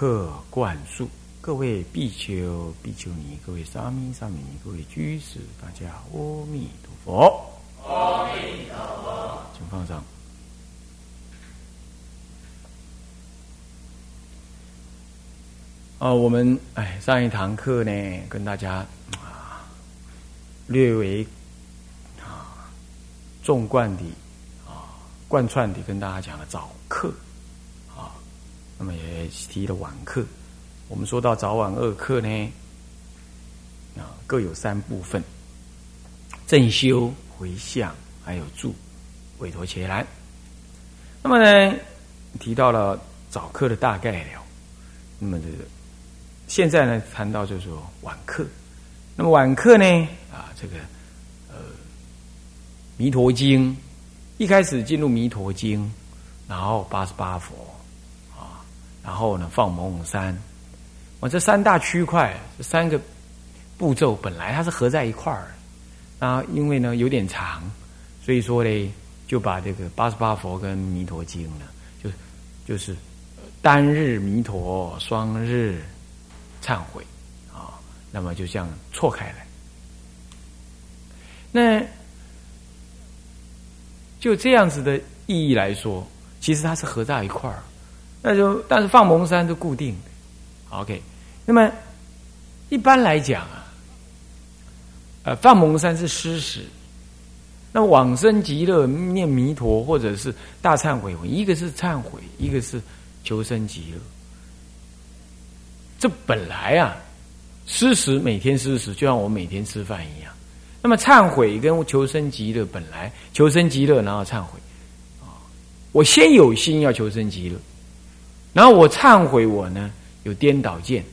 客灌输，各位比丘、比丘尼，各位沙弥、沙弥尼，各位居士，大家阿弥陀佛。阿弥陀佛，请放上。哦，我们哎，上一堂课呢，跟大家啊，略微啊，纵贯的啊，贯穿的跟大家讲了早课，那么也提了晚课。我们说到早晚二课呢，啊，各有三部分：正修、回向，还有助委托伽蓝。那么呢，提到了早课的大概了，那么这个。现在呢，谈到就是说晚课。那么晚课呢，啊，这个呃，《弥陀经》一开始进入《弥陀经》，然后八十八佛，后呢放蒙山，我这三大区块，这三个步骤本来它是合在一块儿，啊，因为呢有点长，所以说呢就把这个八十八佛跟《弥陀经》呢，就就是单日弥陀，双日。忏悔啊，那么就这样错开来。那就这样子的意义来说，其实它是合在一块儿。那就但是放蒙山是固定的，OK。那么一般来讲啊，呃，放蒙山是施食，那往生极乐念弥陀或者是大忏悔文，一个是忏悔，一个是求生极乐。这本来啊，施食每天施食，就像我每天吃饭一样。那么忏悔跟求生极乐，本来求生极乐，然后忏悔啊。我先有心要求生极乐，然后我忏悔，我呢有颠倒见，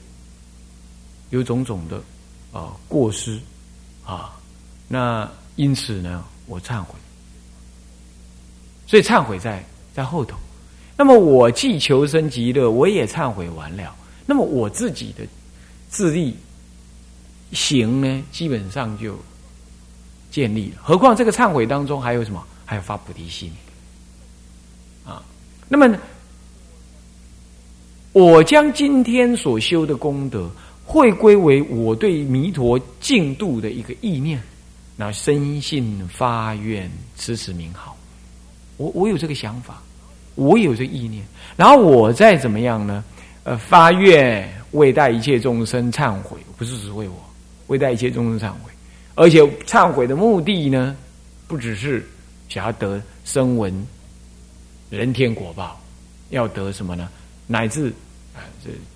有种种的啊过失啊。那因此呢，我忏悔。所以忏悔在在后头。那么我既求生极乐，我也忏悔完了。那么我自己的自力行呢，基本上就建立了。何况这个忏悔当中还有什么？还有发菩提心啊。那么我将今天所修的功德，会归为我对弥陀净度的一个意念，那深信发愿，持持名号。我我有这个想法，我有这意念，然后我再怎么样呢？呃，发愿为待一切众生忏悔，不是只为我，为待一切众生忏悔，而且忏悔的目的呢，不只是想要得声闻人天果报，要得什么呢？乃至，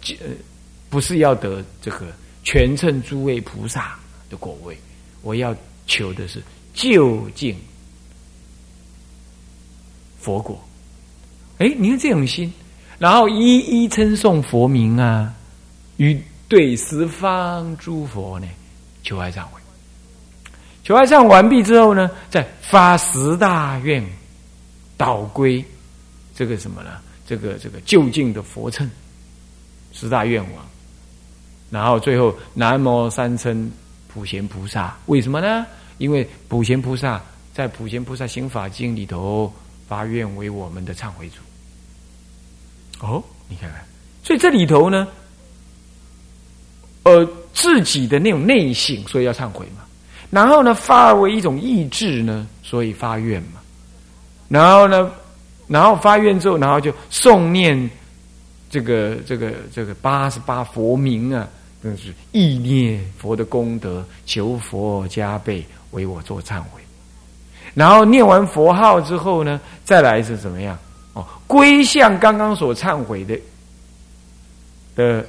这，不是要得这个全称诸位菩萨的果位，我要求的是究竟佛果。哎，你看这种心。然后一一称颂佛名啊，与对十方诸佛呢求哀忏悔，求哀忏完毕之后呢，再发十大愿，导归这个什么呢？这个这个就近的佛称十大愿望，然后最后南无三称普贤菩萨，为什么呢？因为普贤菩萨在普贤菩萨行法经里头发愿为我们的忏悔主。哦，你看看，所以这里头呢，呃，自己的那种内省，所以要忏悔嘛。然后呢，发为一种意志呢，所以发愿嘛。然后呢，然后发愿之后，然后就诵念这个这个这个八十八佛名啊，真是意念佛的功德，求佛加倍为我做忏悔。然后念完佛号之后呢，再来是怎么样？哦，归向刚刚所忏悔的的，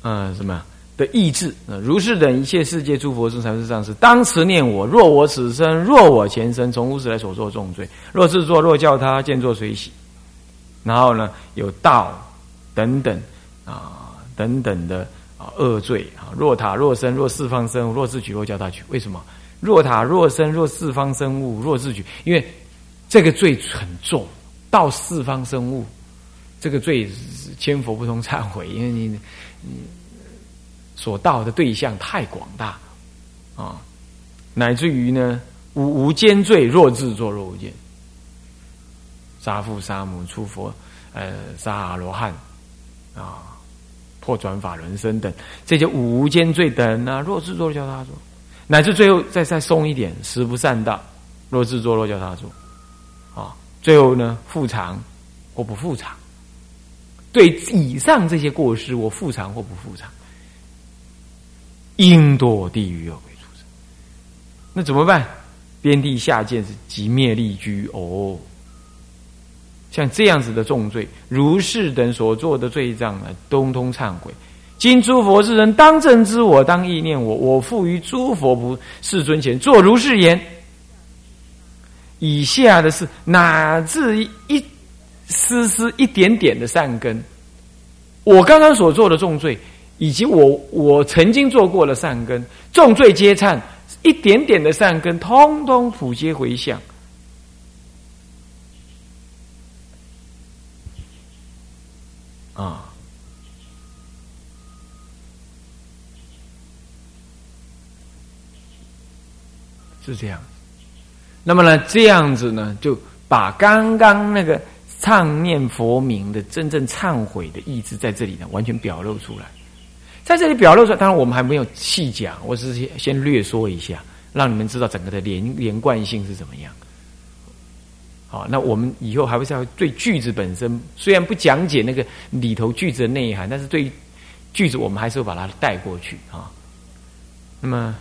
呃，什么的意志？如是等一切世界诸佛众才是上师，当时念我：若我此生，若我前生，从无始来所作重罪，若是作，若叫他见作随喜。然后呢有道等等啊等等的啊恶罪啊，若塔若身若四方生物若自取若教他取，为什么？若塔若身若四方生物若自取，因为这个罪很重，到四方生物这个罪千佛不通忏悔，因为你你所到的对象太广大啊，乃至于呢无无间罪若自作若无间。杀父杀母出佛，呃，杀阿罗汉，啊，破转法轮身等，这些无间罪等啊，若自作叫他做，乃至最后再再松一点，十不善道，若自作若叫他做，啊，最后呢，复偿或不复偿，对以上这些过失，我复偿或不复偿，应堕地狱恶鬼畜生。那怎么办？边地下贱是即灭立居哦。像这样子的重罪，如是等所做的罪障呢，通通忏悔。今诸佛之人当正知我，当意念我。我复于诸佛不世尊前，作如是言。以下的是哪至一丝丝一点点的善根，我刚刚所做的重罪，以及我我曾经做过的善根，重罪皆忏，一点点的善根，通通普皆回向。啊，是这样。那么呢，这样子呢，就把刚刚那个唱念佛名的真正忏悔的意志，在这里呢，完全表露出来。在这里表露出来，当然我们还没有细讲，我只是先略说一下，让你们知道整个的连连贯性是怎么样。好，那我们以后还会是要对句子本身，虽然不讲解那个里头句子的内涵，但是对句子我们还是会把它带过去啊。那么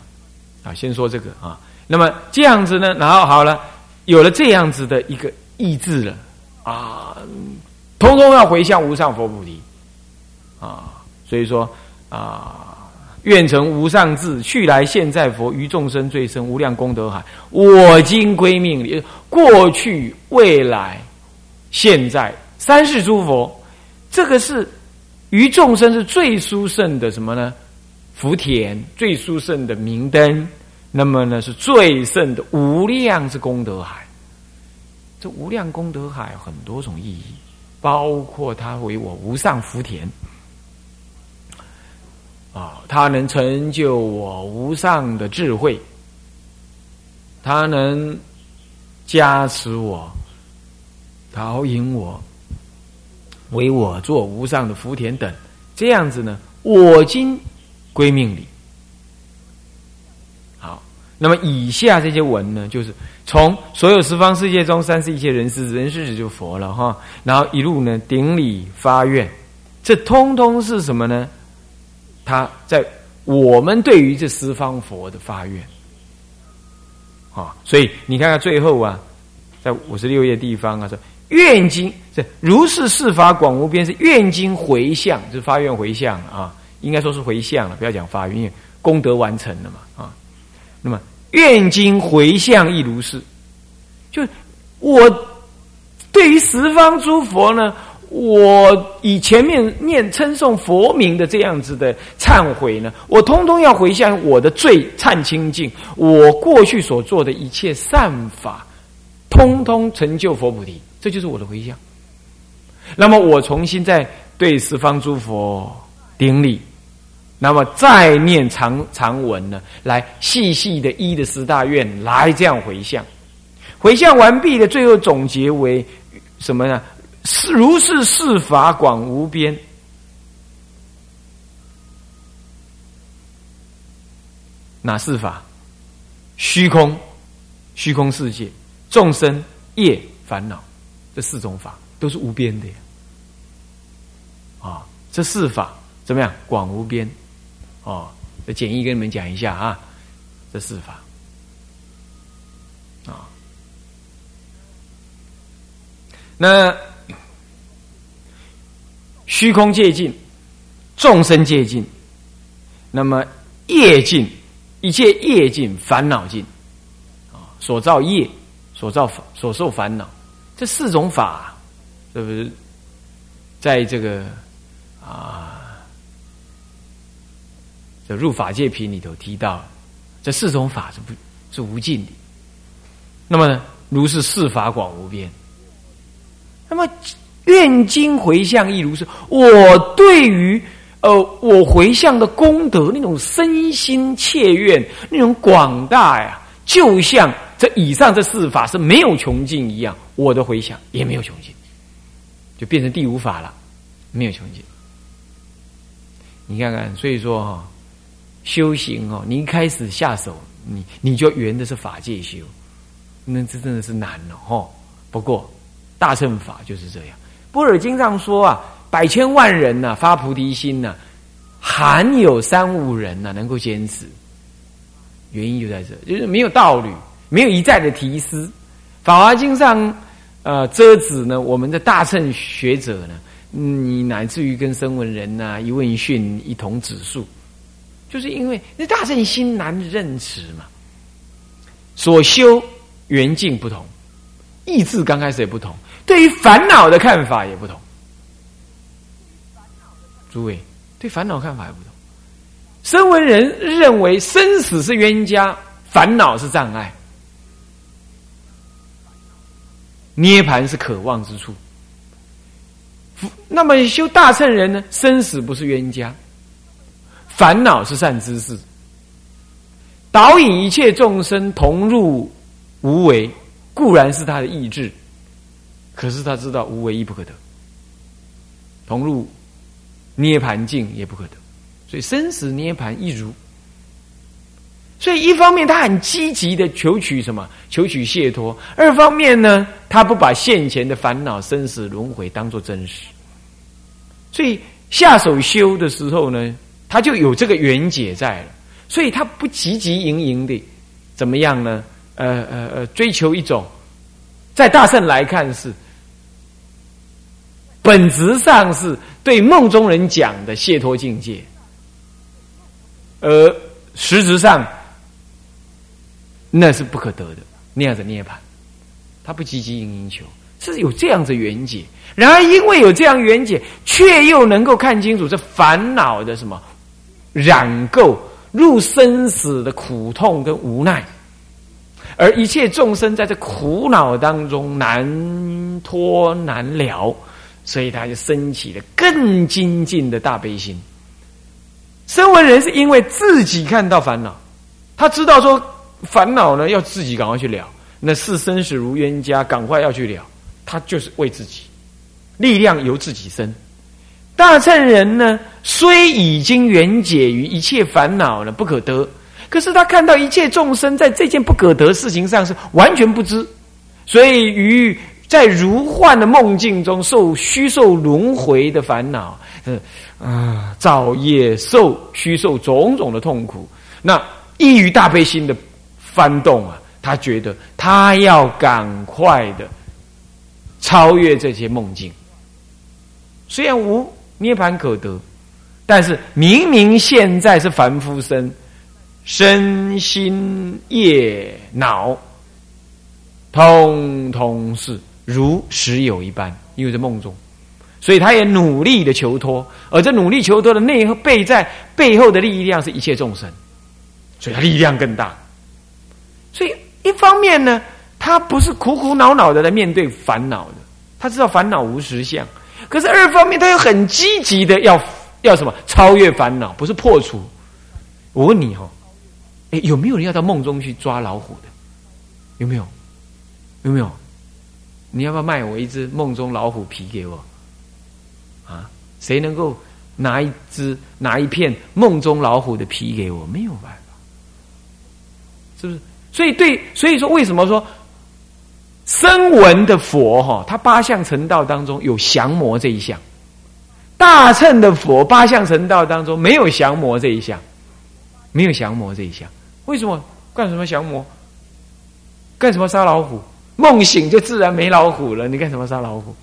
啊，先说这个啊，那么这样子呢，然后好了，有了这样子的一个意志了啊，通通要回向无上佛菩提啊，所以说啊。愿成无上智，去来现在佛，于众生最深无量功德海。我今归命里，过去、未来、现在三世诸佛，这个是于众生是最殊胜的什么呢？福田最殊胜的明灯，那么呢是最胜的无量之功德海。这无量功德海很多种意义，包括它为我无上福田。啊，他能成就我无上的智慧，他能加持我，导引我，为我做无上的福田等，这样子呢，我今归命里。好，那么以下这些文呢，就是从所有十方世界中，三世一切人世，人世子就佛了哈，然后一路呢顶礼发愿，这通通是什么呢？他在我们对于这十方佛的发愿啊，所以你看看最后啊，在五十六页地方啊说愿经这如是世法广无边，是愿经回向，就是发愿回向啊，应该说是回向了，不要讲发愿，因为功德完成了嘛啊。那么愿经回向亦如是，就我对于十方诸佛呢。我以前面念称颂佛名的这样子的忏悔呢，我通通要回向我的罪忏清净，我过去所做的一切善法，通通成就佛菩提，这就是我的回向。那么我重新再对十方诸佛顶礼，那么再念长长文呢，来细细的依的十大愿来这样回向，回向完毕的最后总结为什么呢？是如是四法广无边，哪四法？虚空、虚空世界、众生业烦恼，这四种法都是无边的呀。啊，这四法怎么样？广无边。哦，这简易跟你们讲一下啊，这四法。啊，那。虚空界尽，众生界尽，那么业尽，一切业尽，烦恼尽，啊，所造业，所造所受烦恼，这四种法，是不是在这个啊，这入法界品里头提到，这四种法是不，是无尽的。那么呢如是四法广无边。那么愿经回向亦如是。我对于呃我回向的功德那种身心切愿那种广大呀，就像这以上这四法是没有穷尽一样，我的回向也没有穷尽，就变成第五法了，没有穷尽。你看看，所以说哈，修行哦，你一开始下手，你你就圆的是法界修，那这真的是难了哈。不过。大乘法就是这样，《波尔经》上说啊，百千万人呐发菩提心呐，罕有三五人呐能够坚持。原因就在这，就是没有道理，没有一再的提示。《法华经》上呃遮止呢，我们的大乘学者呢，你乃至于跟声闻人呐一问一讯一同指数，就是因为那大乘心难认识嘛，所修缘境不同，意志刚开始也不同。对于烦恼的看法也不同，诸位对烦恼看法也不同。声闻人认为生死是冤家，烦恼是障碍，涅盘是渴望之处。那么修大乘人呢？生死不是冤家，烦恼是善知识，导引一切众生同入无为，固然是他的意志。可是他知道无为亦不可得，同入涅盘境也不可得，所以生死涅盘亦如。所以一方面他很积极的求取什么？求取解脱。二方面呢，他不把现前的烦恼生死轮回当做真实。所以下手修的时候呢，他就有这个缘解在了。所以他不急急营营的怎么样呢？呃呃呃，追求一种在大圣来看是。本质上是对梦中人讲的解脱境界，而实质上那是不可得的那样子涅槃，他不积极营营求，是有这样子缘解。然而因为有这样缘解，却又能够看清楚这烦恼的什么染垢、入生死的苦痛跟无奈，而一切众生在这苦恼当中难脱难了。所以他就升起了更精进的大悲心。身为人是因为自己看到烦恼，他知道说烦恼呢要自己赶快去了，那是生死如冤家，赶快要去了。他就是为自己，力量由自己生。大乘人呢，虽已经缘解于一切烦恼呢不可得，可是他看到一切众生在这件不可得事情上是完全不知，所以于。在如幻的梦境中，受虚受轮回的烦恼，是啊，造业受虚受种种的痛苦。那异于大悲心的翻动啊，他觉得他要赶快的超越这些梦境。虽然无涅盘可得，但是明明现在是凡夫身，身心业脑，通通是。如实有一般，因为在梦中，所以他也努力的求脱，而这努力求脱的内背在背后的力量是一切众生，所以他力量更大。所以一方面呢，他不是苦苦恼恼的来面对烦恼的，他知道烦恼无实相；可是二方面，他又很积极的要要什么超越烦恼，不是破除。我问你哈，哎，有没有人要到梦中去抓老虎的？有没有？有没有？你要不要卖我一只梦中老虎皮给我？啊，谁能够拿一只拿一片梦中老虎的皮给我？没有办法，是不是？所以对，所以说为什么说声闻的佛哈，他八相成道当中有降魔这一项；大乘的佛八相成道当中没有降魔这一项，没有降魔这一项。为什么？干什么降魔？干什么杀老虎？梦醒就自然没老虎了，你干什么杀老虎？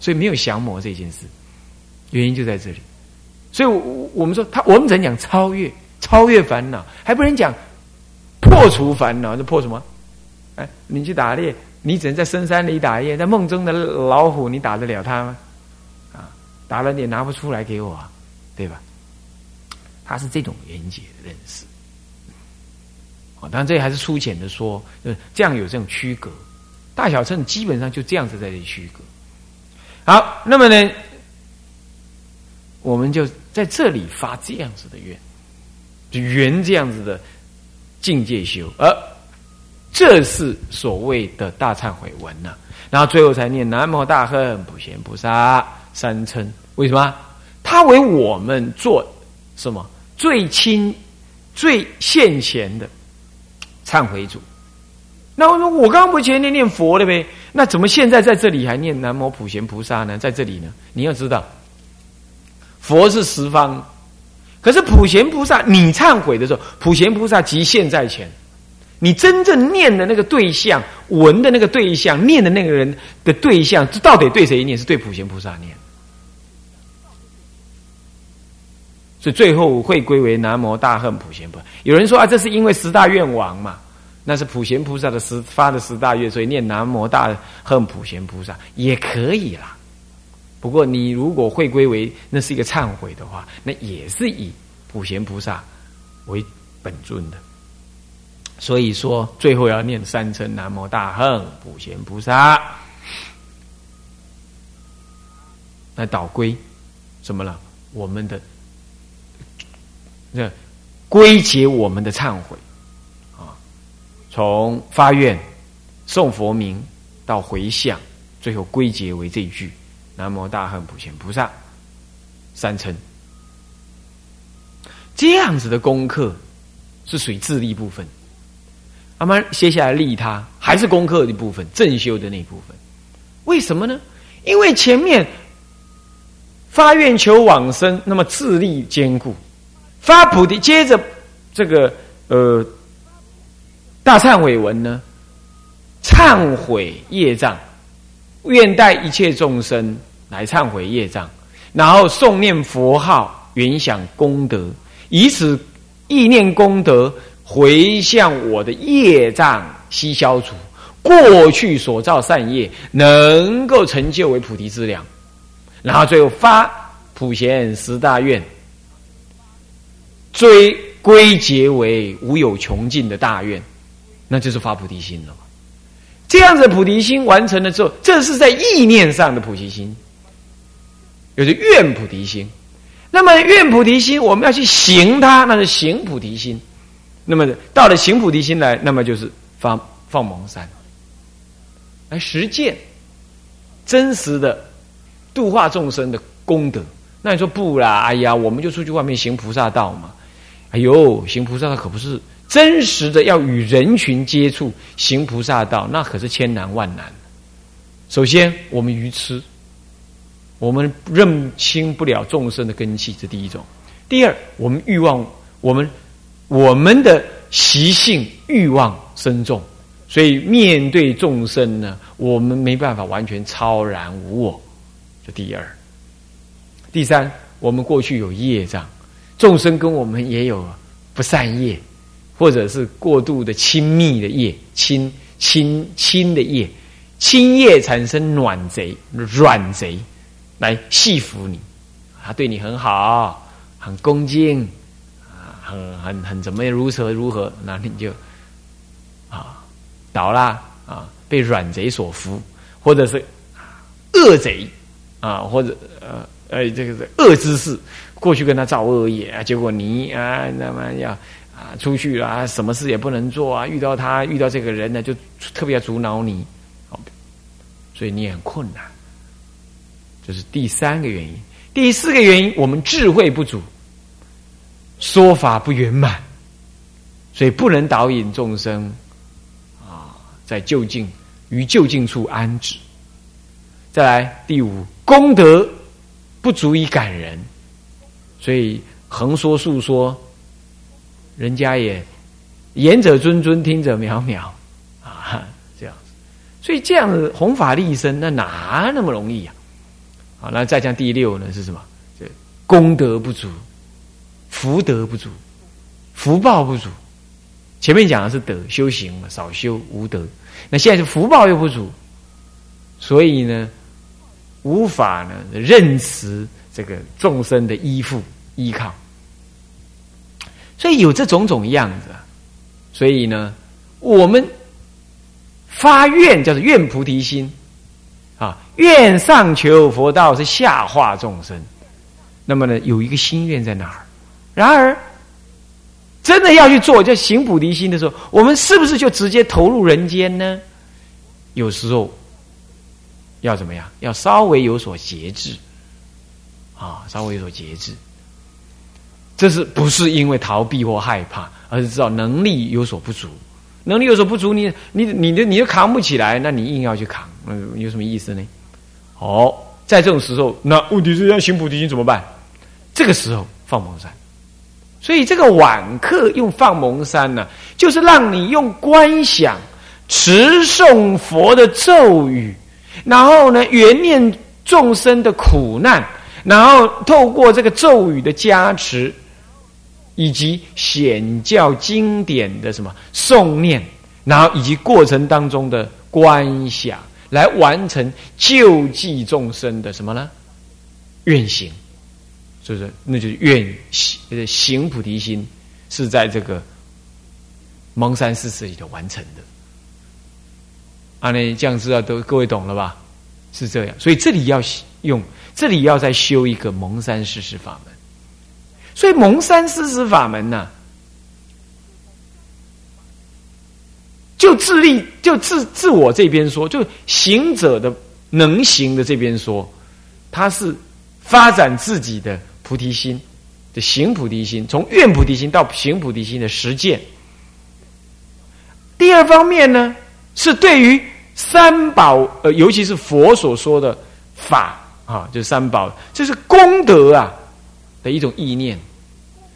所以没有降魔这件事，原因就在这里。所以，我我们说他，我们只能讲超越，超越烦恼，还不能讲破除烦恼。这破什么？哎，你去打猎，你只能在深山里打猎，在梦中的老虎，你打得了它吗？啊，打了也拿不出来给我，啊对吧？他是这种缘结的认识。哦，当然这还是粗浅的说，呃，这样有这种区隔，大小乘基本上就这样子在这里区隔。好，那么呢，我们就在这里发这样子的愿，就圆这样子的境界修，而这是所谓的大忏悔文呢。然后最后才念南无大恨普贤菩萨三称，为什么？他为我们做什么最亲、最现前的忏悔主？那我说我刚刚不前天念佛了呗？那怎么现在在这里还念南无普贤菩萨呢？在这里呢？你要知道，佛是十方，可是普贤菩萨，你忏悔的时候，普贤菩萨即现在前。你真正念的那个对象，闻的那个对象，念的那个人的对象，这到底对谁念？是对普贤菩萨念。所以最后会归为南无大恨普贤菩萨。有人说啊，这是因为十大愿王嘛，那是普贤菩萨的十发的十大愿，所以念南无大恨普贤菩萨也可以啦。不过你如果会归为那是一个忏悔的话，那也是以普贤菩萨为本尊的。所以说，最后要念三称南无大恨普贤菩萨，那导归什么了？我们的这归结我们的忏悔，从发愿、诵佛名到回向，最后归结为这句南无大恨普贤菩萨三称。这样子的功课是属于自力部分。那么接下来利他，还是功课的部分，正修的那一部分。为什么呢？因为前面发愿求往生，那么自力坚固；发菩提，接着这个呃大忏悔文呢，忏悔业障，愿待一切众生来忏悔业障，然后诵念佛号，原想功德，以此意念功德。回向我的业障悉消除，过去所造善业能够成就为菩提之良，然后最后发普贤十大愿，追归结为无有穷尽的大愿，那就是发菩提心了。这样子菩提心完成了之后，这是在意念上的菩提心，有着愿菩提心。那么愿菩提心，我们要去行它，那是行菩提心。那么到了行菩提心来，那么就是放放蒙山，来实践真实的度化众生的功德。那你说不啦？哎呀，我们就出去外面行菩萨道嘛。哎呦，行菩萨道可不是真实的，要与人群接触行菩萨道，那可是千难万难。首先，我们愚痴，我们认清不了众生的根器，这第一种。第二，我们欲望，我们。我们的习性欲望深重，所以面对众生呢，我们没办法完全超然无我。这第二，第三，我们过去有业障，众生跟我们也有不善业，或者是过度的亲密的业，亲亲亲的业，亲业产生暖贼、软贼来戏服你，他对你很好，很恭敬啊。很很很怎么样？如何如何？那你就啊倒啦啊，被软贼所服，或者是恶贼啊，或者呃呃这个是恶之事，过去跟他造恶业啊，结果你啊那么要啊出去啊，什么事也不能做啊，遇到他遇到这个人呢，就特别阻挠你，好所以你很困难。这是第三个原因，第四个原因，我们智慧不足。说法不圆满，所以不能导引众生啊，在就近于就近处安止。再来第五，功德不足以感人，所以横说竖说，人家也言者谆谆，听者渺渺啊，这样子。所以这样子弘法利生，那哪那么容易呀？好，那再讲第六呢？是什么？这功德不足。福德不足，福报不足。前面讲的是德修行嘛，少修无德。那现在是福报又不足，所以呢，无法呢认识这个众生的依附依靠。所以有这种种样子，所以呢，我们发愿叫做愿菩提心啊，愿上求佛道是下化众生。那么呢，有一个心愿在哪儿。然而，真的要去做叫行菩提心的时候，我们是不是就直接投入人间呢？有时候要怎么样？要稍微有所节制啊，稍微有所节制。这是不是因为逃避或害怕，而是知道能力有所不足？能力有所不足，你你你的你都扛不起来，那你硬要去扛，嗯，有什么意思呢？哦，在这种时候，那问题是要行菩提心怎么办？这个时候放蒙山，所以这个晚课用放蒙山呢，就是让你用观想持诵佛的咒语，然后呢，缘念众生的苦难，然后透过这个咒语的加持。以及显教经典的什么诵念，然后以及过程当中的观想，来完成救济众生的什么呢？愿行，是不是？那就是愿行，行菩提心是在这个蒙山四世里头完成的。啊，那这样知道都各位懂了吧？是这样，所以这里要用，这里要再修一个蒙山四世法门。所以蒙山施持法门呢，就自立，就自自我这边说，就行者的能行的这边说，他是发展自己的菩提心的行菩提心，从愿菩提心到行菩提心的实践。第二方面呢，是对于三宝，呃，尤其是佛所说的法啊，就三宝，这是功德啊。的一种意念。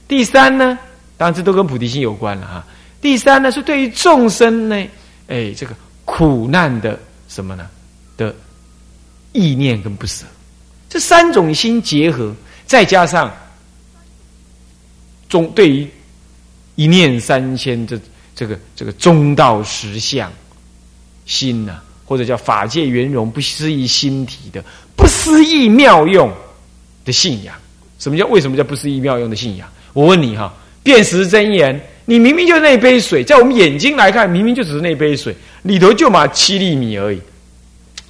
第三呢，当然这都跟菩提心有关了哈。第三呢，是对于众生呢，哎，这个苦难的什么呢的意念跟不舍，这三种心结合，再加上中对于一念三千这这个这个中道实相心呢，或者叫法界圆融不思议心体的不思议妙用的信仰。什么叫为什么叫不思议妙用的信仰？我问你哈，辨识真言，你明明就是那杯水，在我们眼睛来看，明明就只是那杯水，里头就嘛七粒米而已，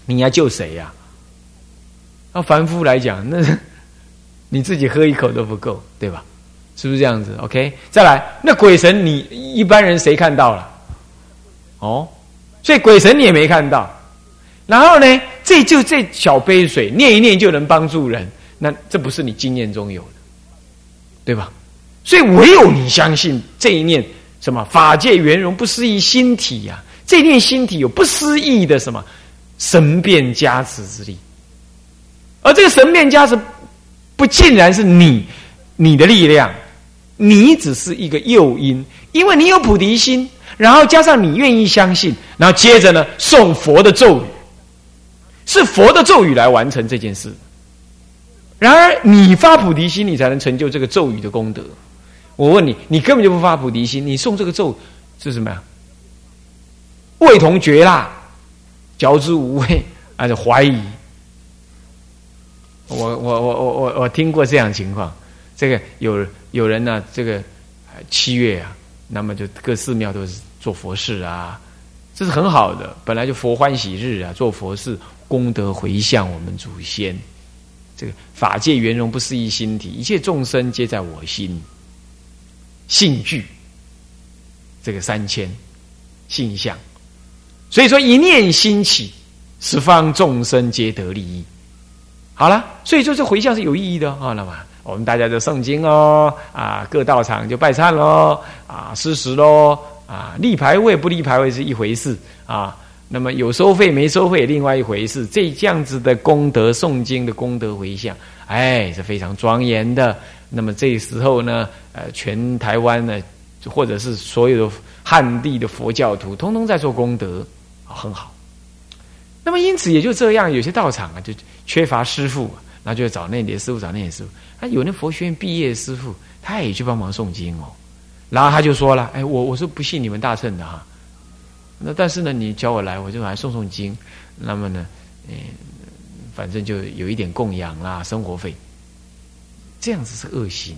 你要救谁呀？那凡夫来讲，那 你自己喝一口都不够，对吧？是不是这样子？OK，再来，那鬼神你一般人谁看到了？哦，所以鬼神你也没看到，然后呢，这就这小杯水念一念就能帮助人。那这不是你经验中有的，对吧？所以唯有你相信这一念什么法界圆融不思议心体呀，这一念心体有不思议的什么神变加持之力，而这个神变加持不尽然是你你的力量，你只是一个诱因，因为你有菩提心，然后加上你愿意相信，然后接着呢诵佛的咒语，是佛的咒语来完成这件事。然而，你发菩提心，你才能成就这个咒语的功德。我问你，你根本就不发菩提心，你诵这个咒是什么呀？味同嚼蜡，嚼之无味，还是怀疑？我我我我我我听过这样情况。这个有有人呢，这个七月啊，那么就各寺庙都是做佛事啊，这是很好的，本来就佛欢喜日啊，做佛事功德回向我们祖先。这个法界圆融不思议心体，一切众生皆在我心。性具，这个三千性相，所以说一念心起，十方众生皆得利益。好了，所以说这回向是有意义的啊。那么我们大家就诵经哦，啊，各道场就拜忏喽，啊，施食喽，啊，立牌位不立牌位是一回事啊。那么有收费没收费，另外一回事。这这样子的功德诵经的功德回向，哎，是非常庄严的。那么这时候呢，呃，全台湾呢，或者是所有的汉地的佛教徒，通通在做功德，很好。那么因此也就这样，有些道场啊，就缺乏师傅，那就找那点师傅，找那点师傅。啊，有那佛学院毕业的师傅，他也去帮忙诵经哦。然后他就说了，哎，我我是不信你们大乘的哈。那但是呢，你叫我来，我就来诵诵经。那么呢，嗯，反正就有一点供养啦，生活费。这样子是恶心。